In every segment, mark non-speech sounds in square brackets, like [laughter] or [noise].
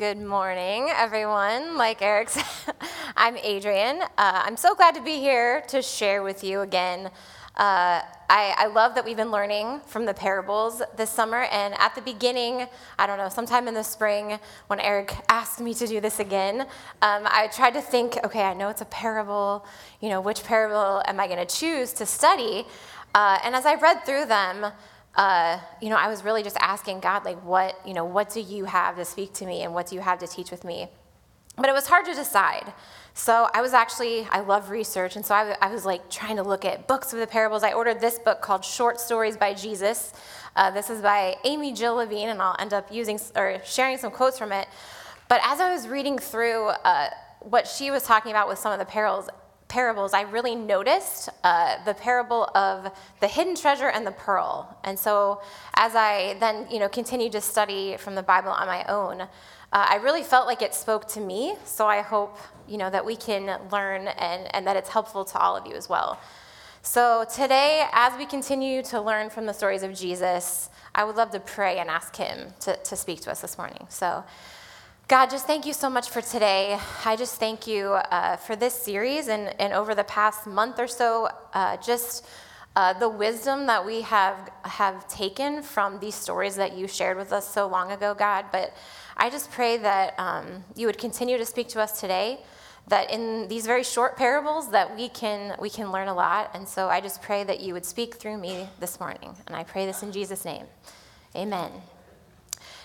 Good morning, everyone. Like Eric [laughs] said, I'm Adrianne. Uh, I'm so glad to be here to share with you again. Uh, I, I, love that we've been learning from the parables this summer. And at the beginning, I don't know, sometime in the spring, when Eric [laughs] asked me to do this again, um, I tried to think okay, I know it's a parable. You know, which parable am I going to choose to study? Uh, and as I read through them, uh, you know, I was really just asking God, like, what, you know, what do you have to speak to me and what do you have to teach with me? But it was hard to decide. So I was actually, I love research, and so I, I was like trying to look at books of the parables. I ordered this book called Short Stories by Jesus. Uh, this is by Amy Jill Levine, and I'll end up using or sharing some quotes from it. But as I was reading through uh, what she was talking about with some of the parables, parables, I really noticed uh, the parable of the hidden treasure and the pearl. And so, as I then, you know, continued to study from the Bible on my own, uh, I really felt like it spoke to me. So I hope, you know, that we can learn and, and that it's helpful to all of you as well. So today, as we continue to learn from the stories of Jesus, I would love to pray and ask Him to, to speak to us this morning. So. God, just thank you so much for today. I just thank you uh, for this series and, and over the past month or so, uh, just uh, the wisdom that we have, have taken from these stories that you shared with us so long ago, God. But I just pray that um, you would continue to speak to us today, that in these very short parables that we can, we can learn a lot. And so I just pray that you would speak through me this morning. And I pray this in Jesus' name. Amen.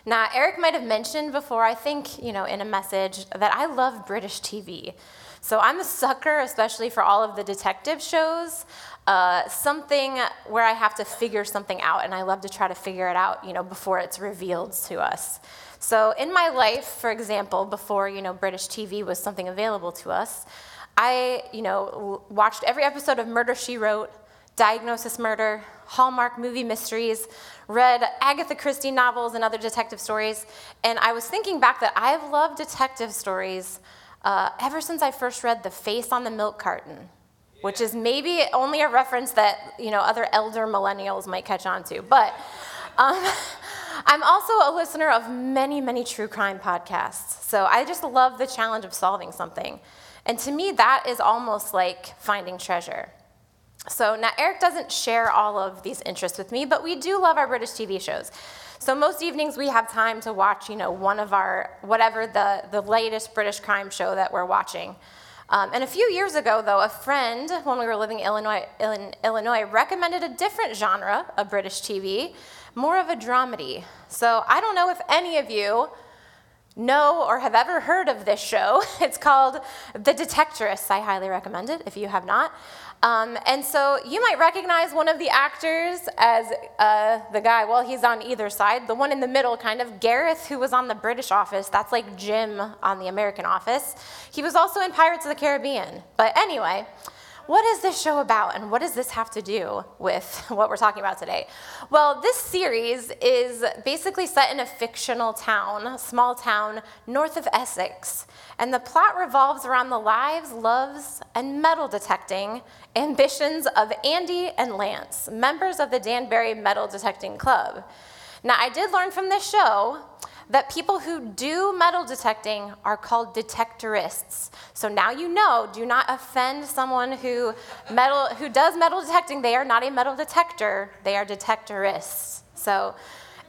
Now, Eric might have mentioned before, I think, you know, in a message, that I love British TV. So I'm a sucker, especially for all of the detective shows. Uh, something where I have to figure something out, and I love to try to figure it out, you know, before it's revealed to us. So in my life, for example, before you know British TV was something available to us, I you know watched every episode of Murder She Wrote, Diagnosis Murder, Hallmark movie mysteries, read Agatha Christie novels and other detective stories, and I was thinking back that I've loved detective stories uh, ever since I first read The Face on the Milk Carton, which is maybe only a reference that you know other elder millennials might catch on to. But um, [laughs] I'm also a listener of many, many true crime podcasts, so I just love the challenge of solving something. And to me, that is almost like finding treasure. So now Eric doesn't share all of these interests with me, but we do love our British TV shows. So most evenings we have time to watch, you know, one of our whatever the the latest British crime show that we're watching. Um, and a few years ago, though, a friend, when we were living in Illinois, in Illinois, recommended a different genre of British TV, more of a dramedy. So I don't know if any of you know or have ever heard of this show. [laughs] It's called The Detectorists. I highly recommend it if you have not. Um, and so you might recognize one of the actors as uh, the guy, well, he's on either side. The one in the middle, kind of, Gareth, who was on the British office. That's like Jim on the American office. He was also in Pirates of the Caribbean. But anyway, what is this show about and what does this have to do with [laughs] what we're talking about today? Well, this series is basically set in a fictional town, small town north of Essex. And the plot revolves around the lives, loves, and metal detecting ambitions of Andy and Lance, members of the Danebury Metal Detecting Club. Now, I did learn from this show that people who do metal detecting are called detectorists. So now you know, do not offend someone who metal who does metal detecting. They are not a metal detector, they are detectorists. So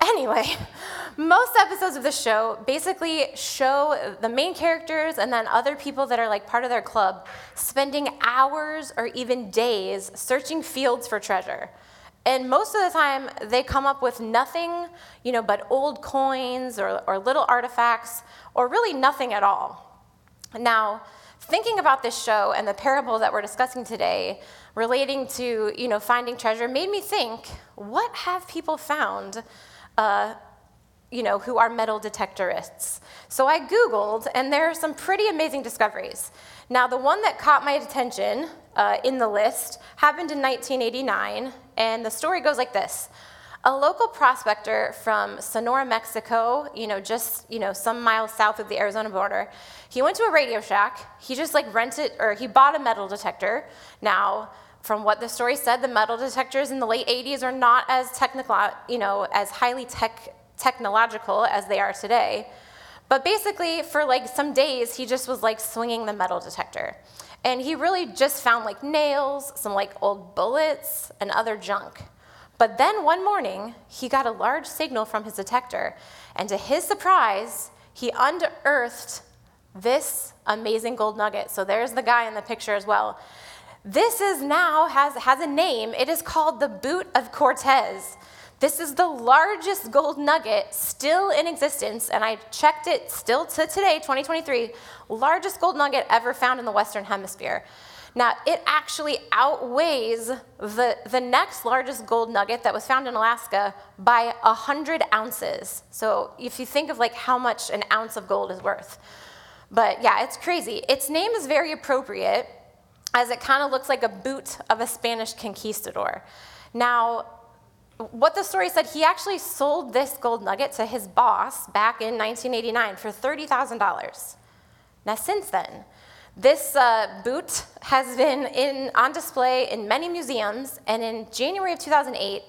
Anyway, [laughs] most episodes of the show basically show the main characters and then other people that are like part of their club spending hours or even days searching fields for treasure. And most of the time, they come up with nothing, you know, but old coins or, or little artifacts, or really nothing at all. Now, thinking about this show and the parable that we're discussing today, relating to, you know, finding treasure, made me think, what have people found, uh, you know, who are metal detectorists? So I Googled, and there are some pretty amazing discoveries. Now, the one that caught my attention uh, in the list happened in 1989, and the story goes like this. A local prospector from Sonora, Mexico, you know, just, you know, some miles south of the Arizona border, he went to a Radio Shack. He just like rented, or he bought a metal detector. Now, from what the story said, the metal detectors in the late 80s are not as technical, you know, as highly tech, technological as they are today. But basically, for like some days, he just was like swinging the metal detector. And he really just found like nails, some like old bullets, and other junk. But then one morning, he got a large signal from his detector. And to his surprise, he unearthed this amazing gold nugget. So there's the guy in the picture as well. This is now has, has a name. It is called the Boot of Cortez. This is the largest gold nugget still in existence, and I checked it still to today, 2023, largest gold nugget ever found in the Western Hemisphere. Now, it actually outweighs the, the next largest gold nugget that was found in Alaska by 100 ounces. So, if you think of like how much an ounce of gold is worth. But yeah, it's crazy. Its name is very appropriate as it kind of looks like a boot of a Spanish conquistador. Now, what the story said, he actually sold this gold nugget to his boss back in 1989 for $30,000. Now, since then, this uh, boot has been in, on display in many museums, and in January of 2008,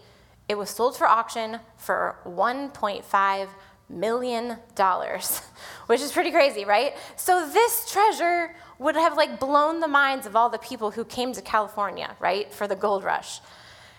it was sold for auction for $1.5 million, [laughs] which is pretty crazy, right? So this treasure would have like blown the minds of all the people who came to California, right, for the gold rush.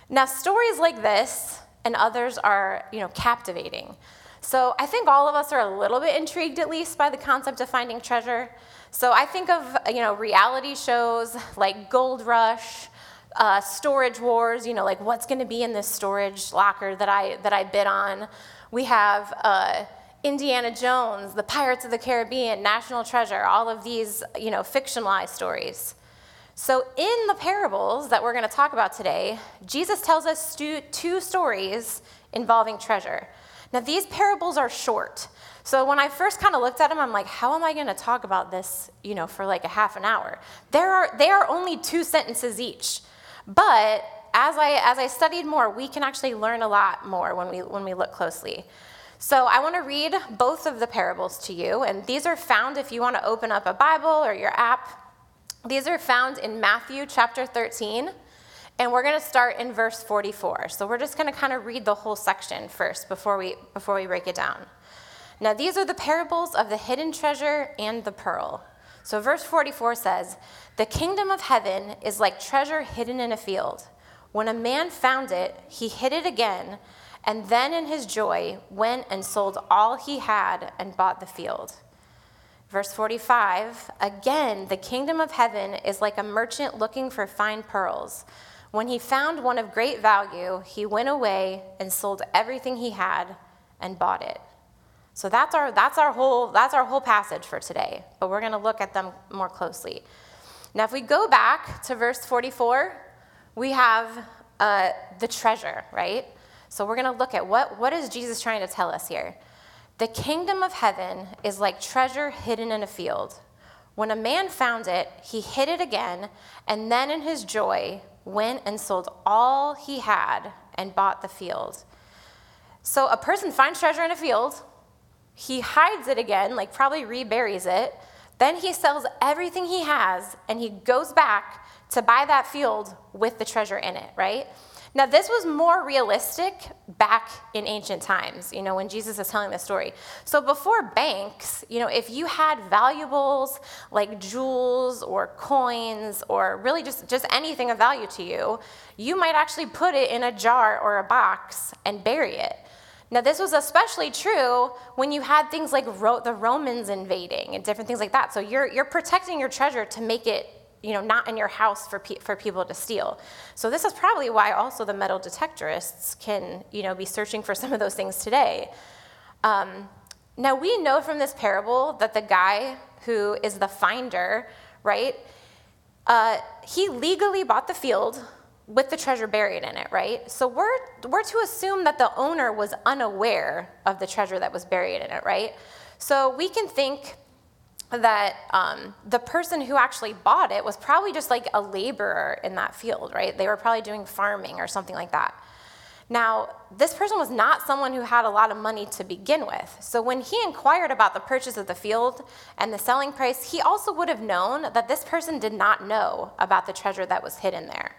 Now, stories like this and others are, you know, captivating. So I think all of us are a little bit intrigued, at least, by the concept of finding treasure. So I think of, you know, reality shows like Gold Rush, uh, Storage Wars. You know, like what's going to be in this storage locker that I that I bid on. We have. Uh, Indiana Jones, The Pirates of the Caribbean, National Treasure, all of these, you know, fictionalized stories. So, in the parables that we're going to talk about today, Jesus tells us two stories involving treasure. Now, these parables are short. So, when I first kind of looked at them, I'm like, how am I going to talk about this, you know, for like a half an hour? There are, they are only two sentences each. But as I, as I studied more, we can actually learn a lot more when we, when we look closely. So I want to read both of the parables to you, and these are found if you want to open up a Bible or your app these are found in Matthew chapter 13, and we're going to start in verse 44. So we're just going to kind of read the whole section first before we, before we break it down. Now, these are the parables of the hidden treasure and the pearl. So, verse 44 says, The kingdom of heaven is like treasure hidden in a field. When a man found it, he hid it again, and then in his joy went and sold all he had and bought the field. Verse 45 Again, the kingdom of heaven is like a merchant looking for fine pearls. When he found one of great value, he went away and sold everything he had and bought it. So that's our, that's our, whole, that's our whole passage for today, but we're going to look at them more closely. Now, if we go back to verse 44, we have uh, the treasure, right? So we're going to look at what, what is Jesus trying to tell us here? The kingdom of heaven is like treasure hidden in a field. When a man found it, he hid it again, and then in his joy went and sold all he had and bought the field. So a person finds treasure in a field, he hides it again, like probably reburies it, then he sells everything he has and he goes back to buy that field with the treasure in it, right? Now, this was more realistic back in ancient times, you know, when Jesus is telling this story. So, before banks, you know, if you had valuables like jewels or coins or really just, just anything of value to you, you might actually put it in a jar or a box and bury it. Now, this was especially true when you had things like Ro- the Romans invading and different things like that. So, you're, you're protecting your treasure to make it you know, not in your house for, pe- for people to steal. So this is probably why also the metal detectorists can, you know, be searching for [laughs] some of those things today. Um, now we know from this parable that the guy who is the finder, right, uh, he legally bought the field with the treasure buried in it, right? So we're, we're to assume that the owner was unaware of the treasure that was buried in it, right? So we can think that um, the person who actually bought it was probably just like a laborer in that field, right? They were probably doing farming or something like that. Now, this person was not someone who had a lot of money to begin with. So when he inquired about the purchase of the field and the selling price, he also would have known that this person did not know about the treasure that was hidden there.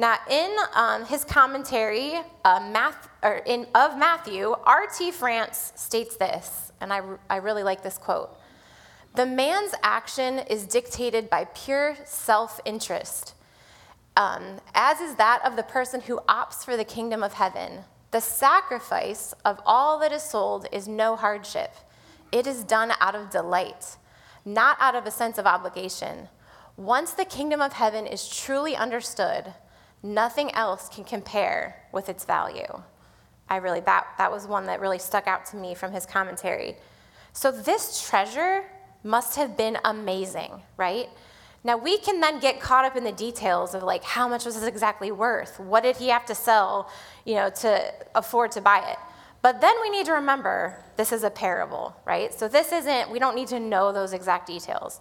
Now, in um, his commentary uh, Math, in, of Matthew, R.T. France states this, and I, I really like this quote The man's action is dictated by pure self interest, um, as is that of the person who opts for the kingdom of heaven. The sacrifice of all that is sold is no hardship, it is done out of delight, not out of a sense of obligation. Once the kingdom of heaven is truly understood, Nothing else can compare with its value. I really, that, that was one that really stuck out to me from his commentary. So, this treasure must have been amazing, right? Now, we can then get caught up in the details of like, how much was this exactly worth? What did he have to sell, you know, to afford to buy it? But then we need to remember this is a parable, right? So, this isn't, we don't need to know those exact details.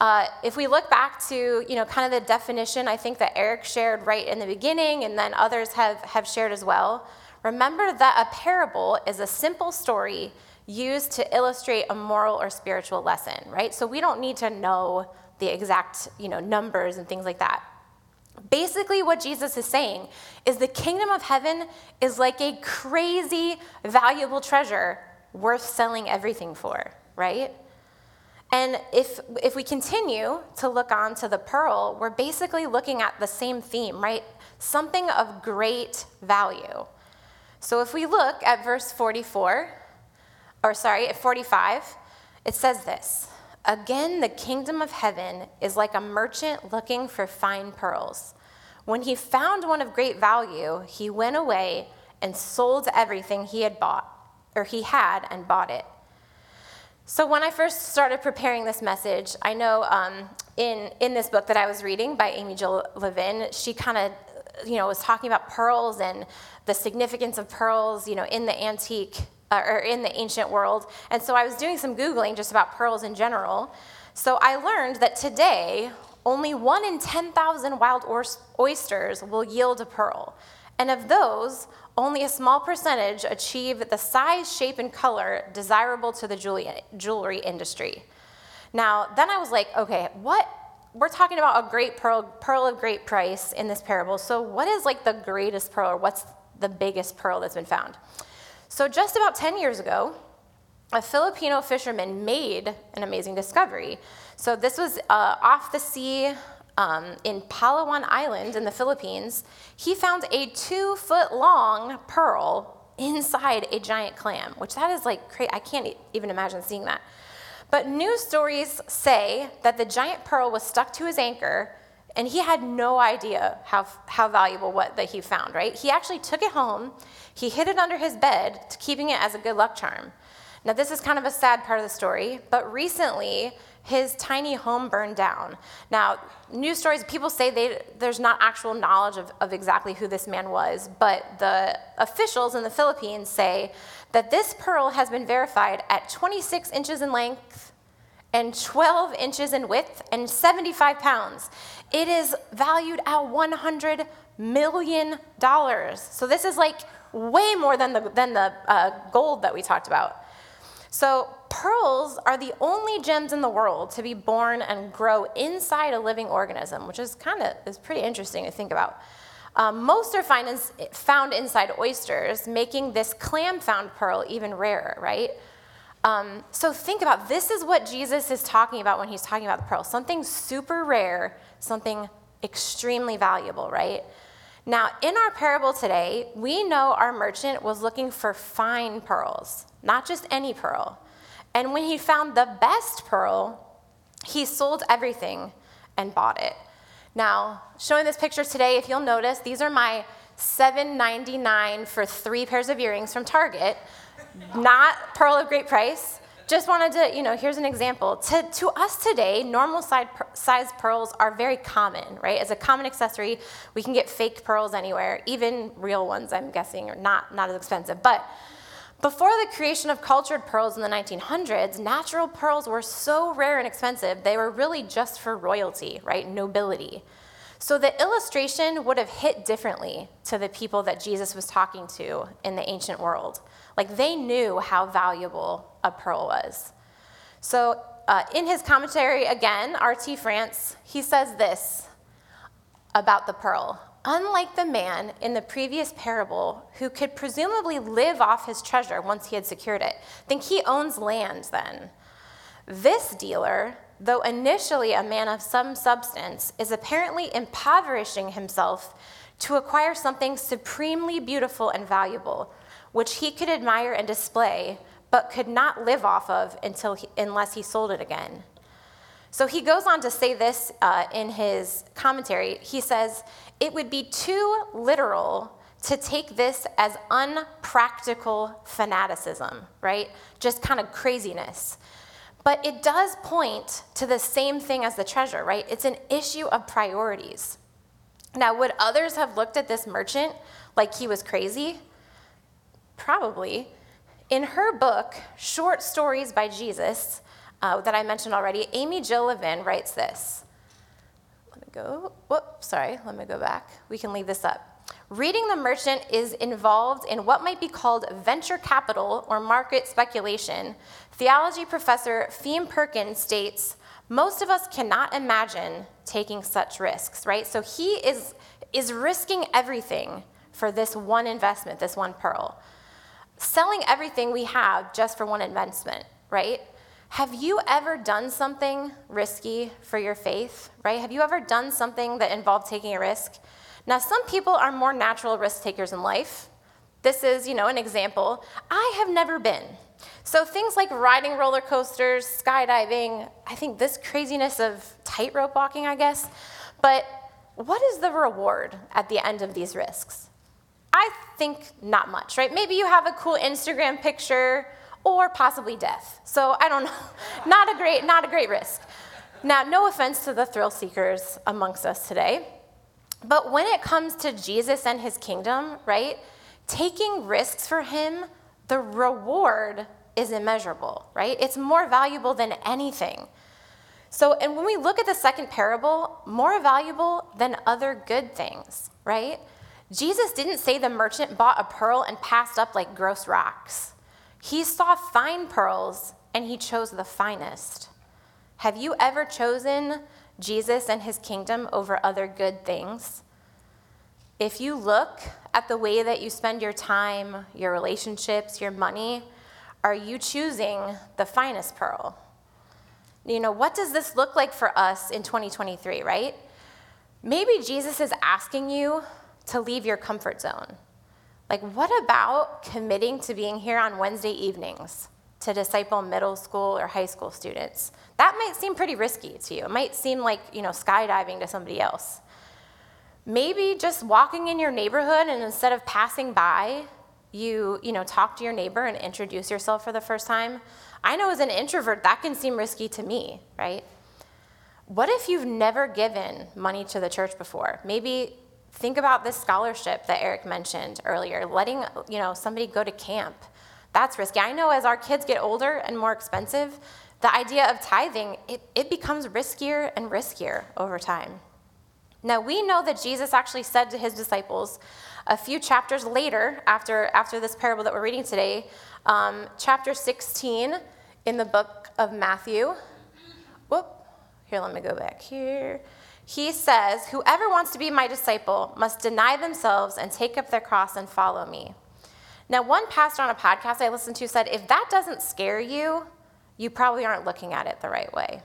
Uh, if we look back to, you know, kind of the definition I think that Eric shared right in the beginning and then others have, have shared as well, remember that a parable is a simple story used to illustrate a moral or spiritual lesson, right? So we don't need to know the exact, you know, numbers and things like that. Basically, what Jesus is saying is the kingdom of heaven is like a crazy, valuable treasure worth selling everything for, right? And if, if we continue to look on to the pearl, we're basically looking at the same theme, right? Something of great value. So if we look at verse 44, or sorry, at 45, it says this Again, the kingdom of heaven is like a merchant looking for fine pearls. When he found one of great value, he went away and sold everything he had bought, or he had and bought it. So, when I first started preparing this message, I know um, in, in this book that I was reading by Amy Jill Levine, she kind of you know, was talking about pearls and the significance of pearls, you know, in the antique uh, or in the ancient world. And so I was doing some Googling just about pearls in general. So I learned that today, only one in 10,000 wild oysters will yield a pearl. And of those, only a small percentage achieve the size, shape, and color desirable to the jewelry industry. Now, then I was like, okay, what? We're talking about a great pearl, pearl of great price in this parable. So, what is like the greatest pearl, or what's the biggest pearl that's been found? So, just about 10 years ago, a Filipino fisherman made an amazing discovery. So, this was uh, off the sea um, in Palawan Island in the Philippines, he found a two foot long pearl inside a giant clam, which that is like crazy. I can't even imagine seeing that. But news stories say that the giant pearl was stuck to his anchor and he had no idea how, how valuable what that he found, right? He actually took it home, he hid it under his bed, keeping it as a good luck charm. Now, this is kind of a sad part of the story, but recently his tiny home burned down. Now, news stories, people say they, there's not actual knowledge of, of exactly who this man was, but the officials in the Philippines say that this pearl has been verified at 26 inches in length and 12 inches in width and 75 pounds. It is valued at $100 million. So this is like way more than the, than the uh, gold that we talked about. So, pearls are the only gems in the world to be born and grow inside a living organism, which is kind of is pretty interesting to think about. Um, most are find in, found inside oysters, making this clam found pearl even rarer, right? Um, so think about this is what Jesus is talking about when he's talking about the pearl something super rare, something extremely valuable, right? Now, in our parable today, we know our merchant was looking for fine pearls, not just any pearl. And when he found the best pearl, he sold everything and bought it. Now, showing this picture today, if you'll notice, these are my $7.99 for three pairs of earrings from Target, not pearl of great price. Just wanted to, you know, here's an example. To, to us today, normal size, pearls are very common, right? As a common accessory, we can get fake pearls anywhere, even real ones, I'm guessing, are not, not as expensive. But before the creation of cultured pearls in the 1900s, natural pearls were so rare and expensive, they were really just for royalty, right? Nobility. So the illustration would have hit differently to the people that Jesus was talking to in the ancient world. Like they knew how valuable a pearl was. So uh, in his commentary, again, R.T. France, he says this about the pearl unlike the man in the previous parable who could presumably live off his treasure once he had secured it, think he owns land then. This dealer, though initially a man of some substance, is apparently impoverishing himself to acquire something supremely beautiful and valuable, which he could admire and display, but could not live off of until he, unless he sold it again. So he goes on to say this uh, in his commentary. He says, It would be too literal to take this as unpractical fanaticism, right? Just kind of craziness. But it does point to the same thing as the treasure, right? It's an issue of priorities. Now, would others have looked at this merchant like he was crazy? Probably. In her book, Short Stories by Jesus, uh, that I mentioned already, Amy Jill Levine writes this. Let me go, whoop, sorry, let me go back. We can leave this up. Reading the merchant is involved in what might be called venture capital or market speculation. Theology professor Pheme Perkins states most of us cannot imagine taking such risks, right? So he is, is risking everything for this one investment, this one pearl. Selling everything we have just for one investment, right? Have you ever done something risky for your faith, right? Have you ever done something that involved taking a risk? Now, some people are more natural risk takers in life. This is, you know, an example. I have never been. So things like riding roller coasters, skydiving, I think this craziness of tightrope walking, I guess. But what is the reward at the end of these risks? I think not much, right? Maybe you have a cool Instagram picture or possibly death. So I don't know. [laughs] not a great not a great risk. Now, no offense to the thrill seekers amongst us today, but when it comes to Jesus and his kingdom, right? Taking risks for him, the reward is immeasurable, right? It's more valuable than anything. So, and when we look at the second parable, more valuable than other good things, right? Jesus didn't say the merchant bought a pearl and passed up like gross rocks. He saw fine pearls and he chose the finest. Have you ever chosen Jesus and his kingdom over other good things? If you look at the way that you spend your time, your relationships, your money, are you choosing the finest pearl? You know, what does this look like for us in 2023, right? Maybe Jesus is asking you to leave your comfort zone. Like, what about committing to being here on Wednesday evenings to disciple middle school or high school students? That might seem pretty risky to you. It might seem like, you know, skydiving to somebody else. Maybe just walking in your neighborhood and instead of passing by, you, you know, talk to your neighbor and introduce yourself for the first time. I know as an introvert, that can seem risky to me, right? What if you've never given money to the church before? Maybe think about this scholarship that Eric mentioned earlier, letting, you know, somebody go to camp. That's risky. I know as our kids get older and more expensive, the idea of tithing, it, it becomes riskier and riskier over time. Now, we know that Jesus actually said to his disciples, a few chapters later, after, after this parable that we're reading today, um, chapter 16 in the book of Matthew. Whoop, here, let me go back here. He says, Whoever wants to be my disciple must deny themselves and take up their cross and follow me. Now, one pastor on a podcast I listened to said, If that doesn't scare you, you probably aren't looking at it the right way.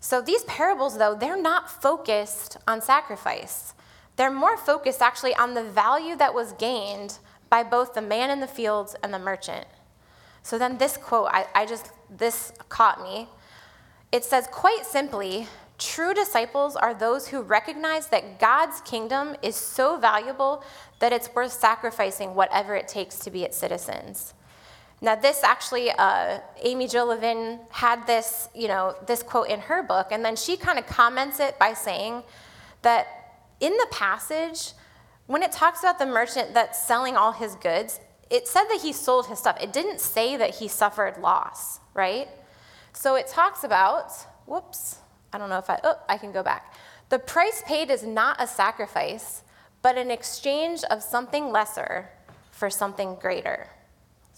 So, these parables, though, they're not focused on sacrifice. They're more focused actually on the value that was gained by both the man in the fields and the merchant. So then this quote, I, I just, this caught me. It says, quite simply, true disciples are those who recognize that God's kingdom is so valuable that it's worth sacrificing whatever it takes to be its citizens. Now, this actually, uh, Amy Levine had this, you know, this quote in her book, and then she kind of comments it by saying that in the passage, when it talks about the merchant that's selling all his goods, it said that he sold his stuff. It didn't say that he suffered loss, right? So it talks about, whoops, I don't know if I, oh, I can go back. The price paid is not a sacrifice, but an exchange of something lesser for something greater.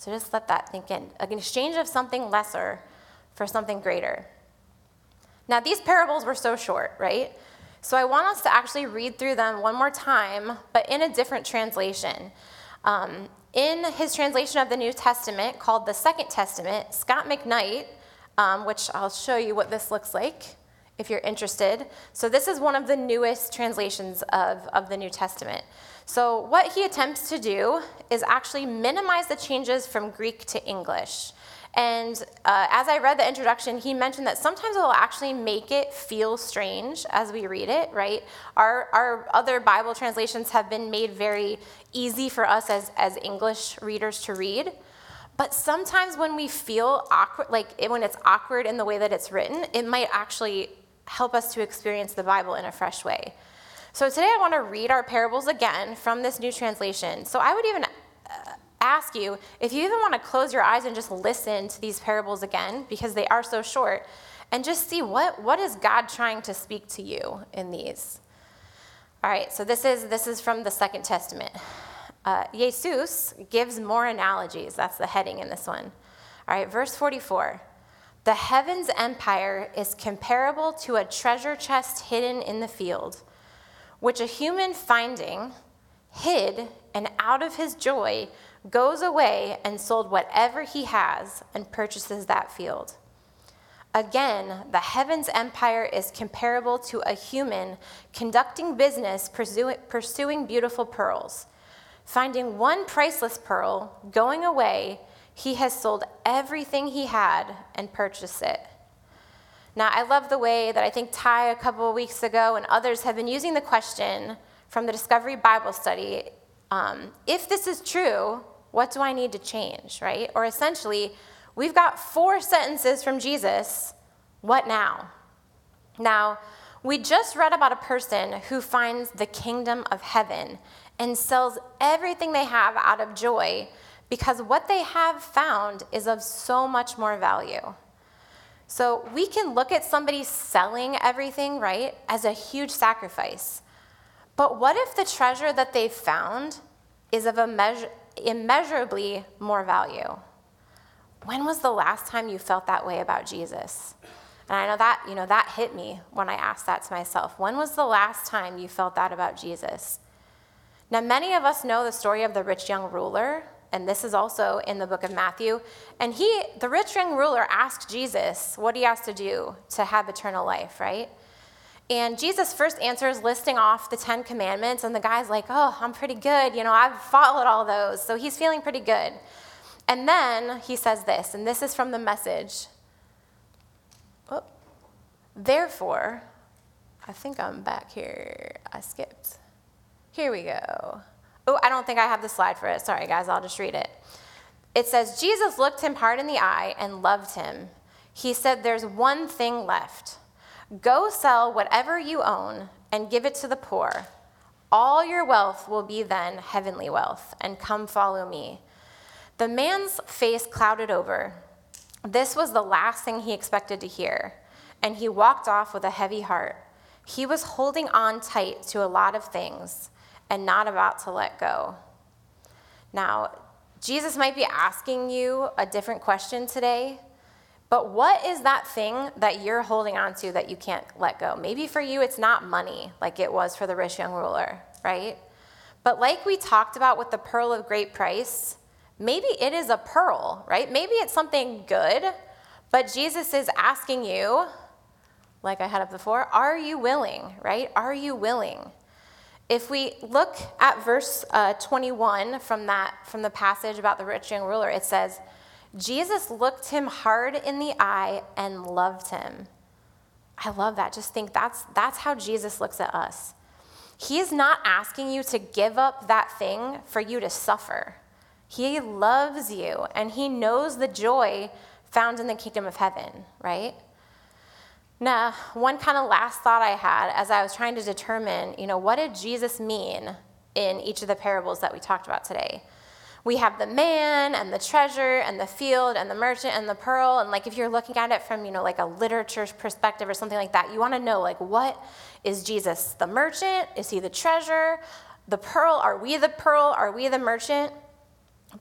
So just let that think in. An exchange of something lesser for something greater. Now, these parables were so short, right? So I want us to actually read through them one more time, but in a different translation. Um, in his translation of the New Testament, called the Second Testament, Scot McKnight, um, which I'll show you what this looks like if you're interested. So, this is one of the newest translations of, of the New Testament. So, what he attempts to do is actually minimize the changes from Greek to English. And uh, as I read the introduction, he mentioned that sometimes it will actually make it feel strange as we read it, right? Our, our other Bible translations have been made very easy for us as, as English readers to read. But sometimes when we feel awkward, like when it's awkward in the way that it's written, it might actually help us to experience the Bible in a fresh way. So today I want to read our parables again from this new translation. So I would even ask you if you even want to close your eyes and just listen to these parables again, because they are so short, and just see what, what is God trying to speak to you in these. All right, so this is, this is from the Second Testament. Uh, Jesus gives more analogies. That's the heading in this one. All right, verse 44. The heaven's empire is comparable to a treasure chest hidden in the field, which a human finding hid, and out of his joy goes away and sold whatever he has and purchases that field. Again, the heavens empire is comparable to a human conducting business pursuing beautiful pearls. Finding one priceless pearl, going away, he has sold everything he had and purchased it. Now, I love the way that I think Ty a couple of weeks ago and others have been using the question from the Discovery Bible Study um, if this is true, what do I need to change, right? Or essentially, we've got four sentences from Jesus. What now? Now, we just read about a person who finds the kingdom of heaven and sells everything they have out of joy because what they have found is of so much more value. So we can look at somebody selling everything, right, as a huge sacrifice. But what if the treasure that they've found is of immeasurably more value. When was the last time you felt that way about Jesus? And I know that, you know, that hit me when I asked that to myself. When was the last time you felt that about Jesus? Now, many of us know the story of the rich young ruler, and this is also in the book of Matthew. And he, the rich young ruler, asked Jesus what he has to do to have eternal life, right? And Jesus first answers listing off the Ten Commandments, and the guy's like, Oh, I'm pretty good. You know, I've followed all those. So he's feeling pretty good. And then he says this, and this is from the message. Oh, Therefore, I think I'm back here. I skipped. Here we go. Oh, I don't think I have the slide for it. Sorry, guys, I'll just read it. It says, Jesus looked him hard in the eye and loved him. He said, There's one thing left. Go sell whatever you own and give it to the poor. All your wealth will be then heavenly wealth, and come follow me. The man's face clouded over. This was the last thing he expected to hear, and he walked off with a heavy heart. He was holding on tight to a lot of things and not about to let go. Now, Jesus might be asking you a different question today but what is that thing that you're holding on to that you can't let go? Maybe for you, it's not money like it was for the rich young ruler, right? But like we talked about with the pearl of great price, maybe it is a pearl, right? Maybe it's something good, but Jesus is asking you, like I had up before, are you willing, right? Are you willing? If we look at verse uh, 21 from that from the passage about the rich young ruler, it says, Jesus looked him hard in the eye and loved him. I love that. Just think that's, that's how Jesus looks at us. He is not asking you to give up that thing for you to suffer. He loves you and he knows the joy found in the kingdom of heaven, right? Now, one kind of last thought I had as I was trying to determine, you know, what did Jesus mean in each of the parables that we talked about today? we have the man and the treasure and the field and the merchant and the pearl and like if you're looking at it from you know like a literature perspective or something like that you want to know like what is jesus? The merchant? Is he the treasure? The pearl? Are we the pearl? Are we the merchant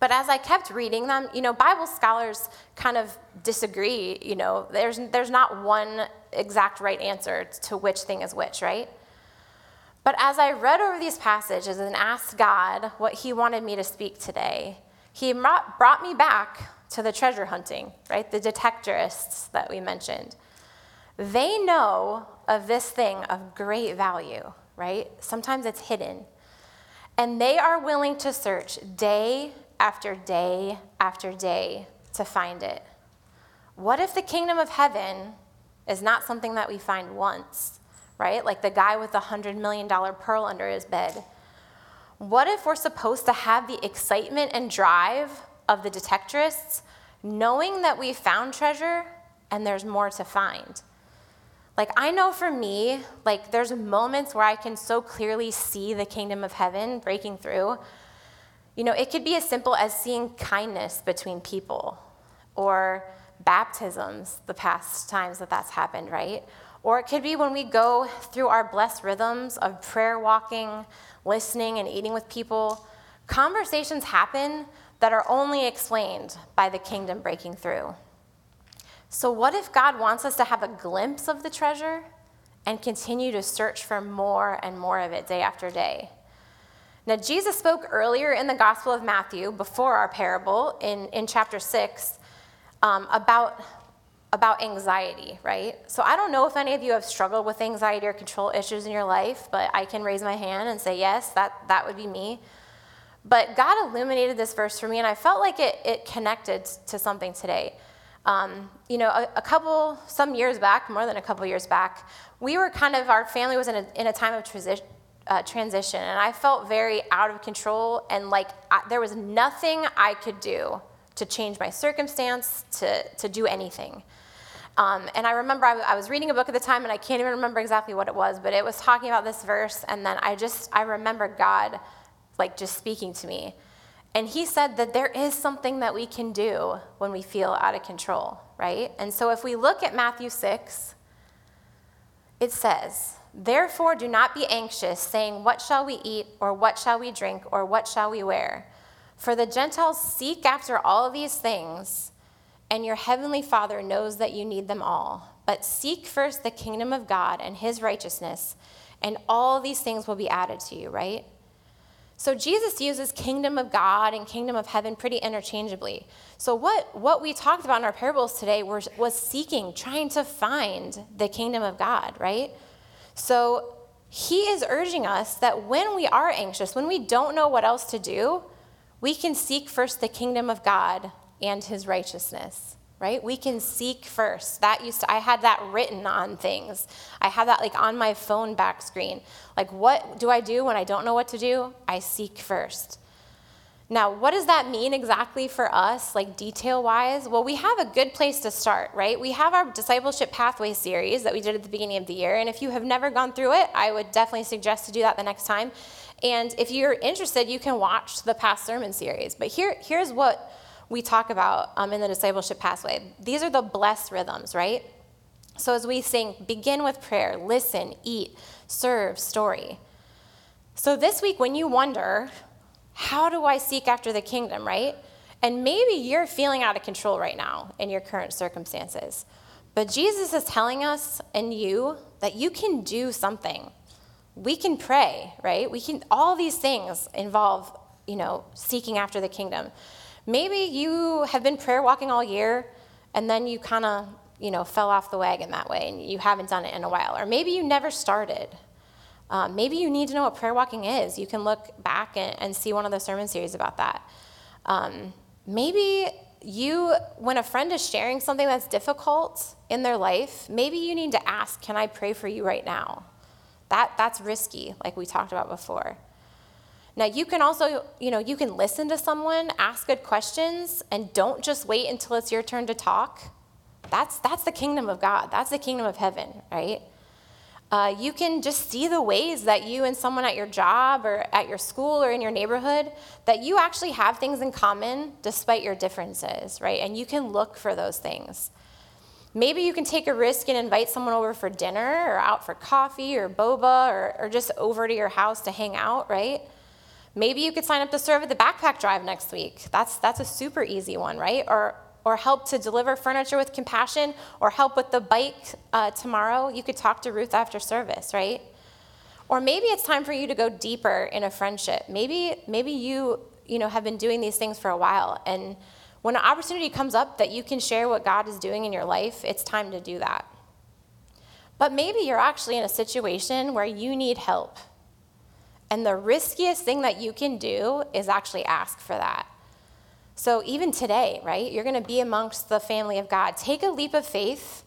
but as i kept reading them you know bible scholars kind of disagree you know there's there's not one exact right answer to which thing is which right But as I read over these passages and asked God what He wanted me to speak today, He brought me back to the treasure hunting, right? The detectorists that we mentioned. They know of this thing of great value, right? Sometimes it's hidden. And they are willing to search day after day after day to find it. What if the kingdom of heaven is not something that we find once, right? Like the guy with the $100 million pearl under his bed. What if we're supposed to have the excitement and drive of the detectorists, knowing that we found treasure and there's more to find? Like, I know for me, like, there's moments where I can so clearly see the kingdom of heaven breaking through. You know, it could be as simple as seeing kindness between people or baptisms, the past times that that's happened, right? Or it could be when we go through our blessed rhythms of prayer walking, listening, and eating with people. Conversations happen that are only explained by the kingdom breaking through. So, what if God wants us to have a glimpse of the treasure and continue to search for more and more of it day after day? Now, Jesus spoke earlier in the Gospel of Matthew, before our parable, in, in chapter 6, um, about about anxiety, right? So I don't know if any of you have struggled with anxiety or control issues in your life, but I can raise my hand and say, yes, that, that would be me. But God illuminated this verse for me, and I felt like it, it connected to something today. Um, you know, a, a, couple, some years back, more than a couple years back, we were kind of, our family was in a, in a time of transi- uh, transition, and I felt very out of control, and like I, there was nothing I could do to change my circumstance, to, to do anything. Um, and I remember I, I was reading a book at the time, and I can't even remember exactly what it was, but it was talking about this verse, and then I just, I remember God, like, just speaking to me. And he said that there is something that we can do when we feel out of control, right? And so if we look at Matthew 6, it says, Therefore, do not be anxious, saying, What shall we eat, or what shall we drink, or what shall we wear? For the Gentiles seek after all these things and your heavenly Father knows that you need them all. But seek first the kingdom of God and his righteousness, and all these things will be added to you, right? So Jesus uses kingdom of God and kingdom of heaven pretty interchangeably. So what, what we talked about in our parables today was, was seeking, trying to find the kingdom of God, right? So he is urging us that when we are anxious, when we don't know what else to do, we can seek first the kingdom of God and his righteousness right? We can seek first. That used to i had that written on things. I had that like on my phone back screen. Like what do i do when i don't know what to do? I seek first now what does that mean exactly for us like detail wise well we have a good place to start right we have our discipleship pathway series that we did at the beginning of the year and if you have never gone through it i would definitely suggest to do that the next time and if you're interested you can watch the past sermon series but here here's what we talk about um, in the discipleship pathway. These are the blessed rhythms, right? So as we sing, begin with prayer, listen, eat, serve, story. So this week, when you wonder, how do I seek after the kingdom, right? And maybe you're feeling out of control right now in your current circumstances. But Jesus is telling us and you that you can do something. We can pray, right? We can all these things involve, you know, seeking after the kingdom. Maybe you have been prayer walking all year and then you kind of, you know, fell off the wagon that way and you haven't done it in a while. Or maybe you never started. Um, maybe you need to know what prayer walking is. You can look back and, and see one of the sermon series about that. Um, maybe you, when a friend is sharing something that's difficult in their life, maybe you need to ask, Can I pray for you right now? That, that's risky, like we talked about before. Now, you can also, you know, you can listen to someone, ask good questions, and don't just wait until it's your turn to talk. That's, that's the kingdom of God. That's the kingdom of heaven, right? Uh, you can just see the ways that you and someone at your job or at your school or in your neighborhood that you actually have things in common despite your differences, right? And you can look for those things. Maybe you can take a risk and invite someone over for dinner or out for coffee or boba or, or just over to your house to hang out, right? Maybe you could sign up to serve at the backpack drive next week. That's, that's a super easy one, right? Or, or help to deliver furniture with compassion, or help with the bike uh, tomorrow. You could talk to Ruth after service, right? Or maybe it's time for you to go deeper in a friendship. Maybe, maybe you, you know, have been doing these things for a while, and when an opportunity comes up that you can share what God is doing in your life, it's time to do that. But maybe you're actually in a situation where you need help. And the riskiest thing that you can do is actually ask for that. So even today, right, you're going to be amongst the family of God. Take a leap of faith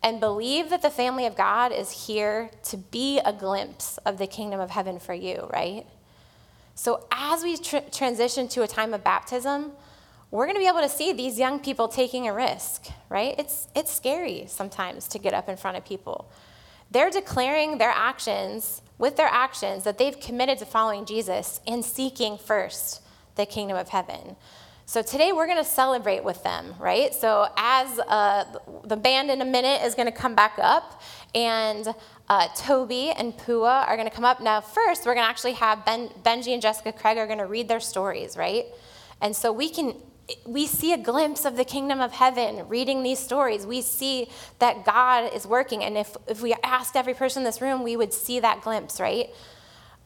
and believe that the family of God is here to be a glimpse of the kingdom of heaven for you, right? So as we tr- transition to a time of baptism, we're going to be able to see these young people taking a risk, right? It's, it's scary sometimes to get up in front of people. They're declaring their actions, with their actions, that they've committed to following Jesus and seeking first the kingdom of heaven. So today we're going to celebrate with them, right? So as uh, the band in a minute is going to come back up, and uh, Toby and Pua are going to come up. Now, first, we're going to actually have ben, Benji and Jessica Craig are going to read their stories, right? And so we can we see a glimpse of the kingdom of heaven reading these stories. We see that God is working. And if, if we asked every person in this room, we would see that glimpse, right?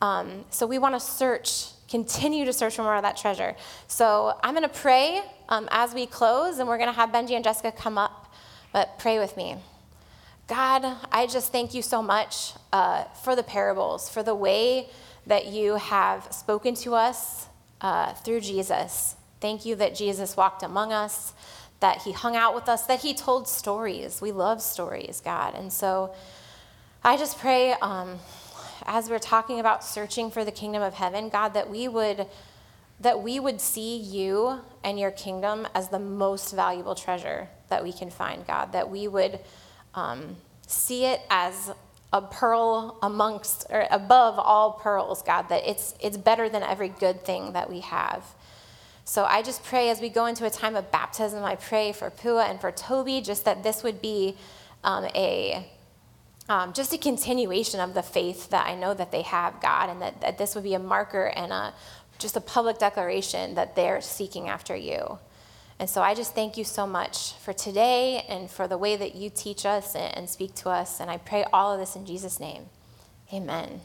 Um, so we want to search, continue to search for more of that treasure. So I'm going to pray um, as we close, and we're going to have Benji and Jessica come up. But pray with me. God, I just thank you so much uh, for the parables, for the way that you have spoken to us uh, through Jesus. Thank you that Jesus walked among us, that he hung out with us, that he told stories. We love stories, God. And so I just pray um, as we're talking about searching for the kingdom of heaven, God, that we would that we would see you and your kingdom as the most valuable treasure that we can find, God. That we would um, see it as a pearl amongst or above all pearls, God. That it's it's better than every good thing that we have. So I just pray as we go into a time of baptism, I pray for Pua and for Toby, just that this would be um, a um, just a continuation of the faith that I know that they have, God, and that, that this would be a marker and a, just a public declaration that they're seeking after you. And so I just thank you so much for today and for the way that you teach us and, and speak to us. And I pray all of this in Jesus' name. Amen.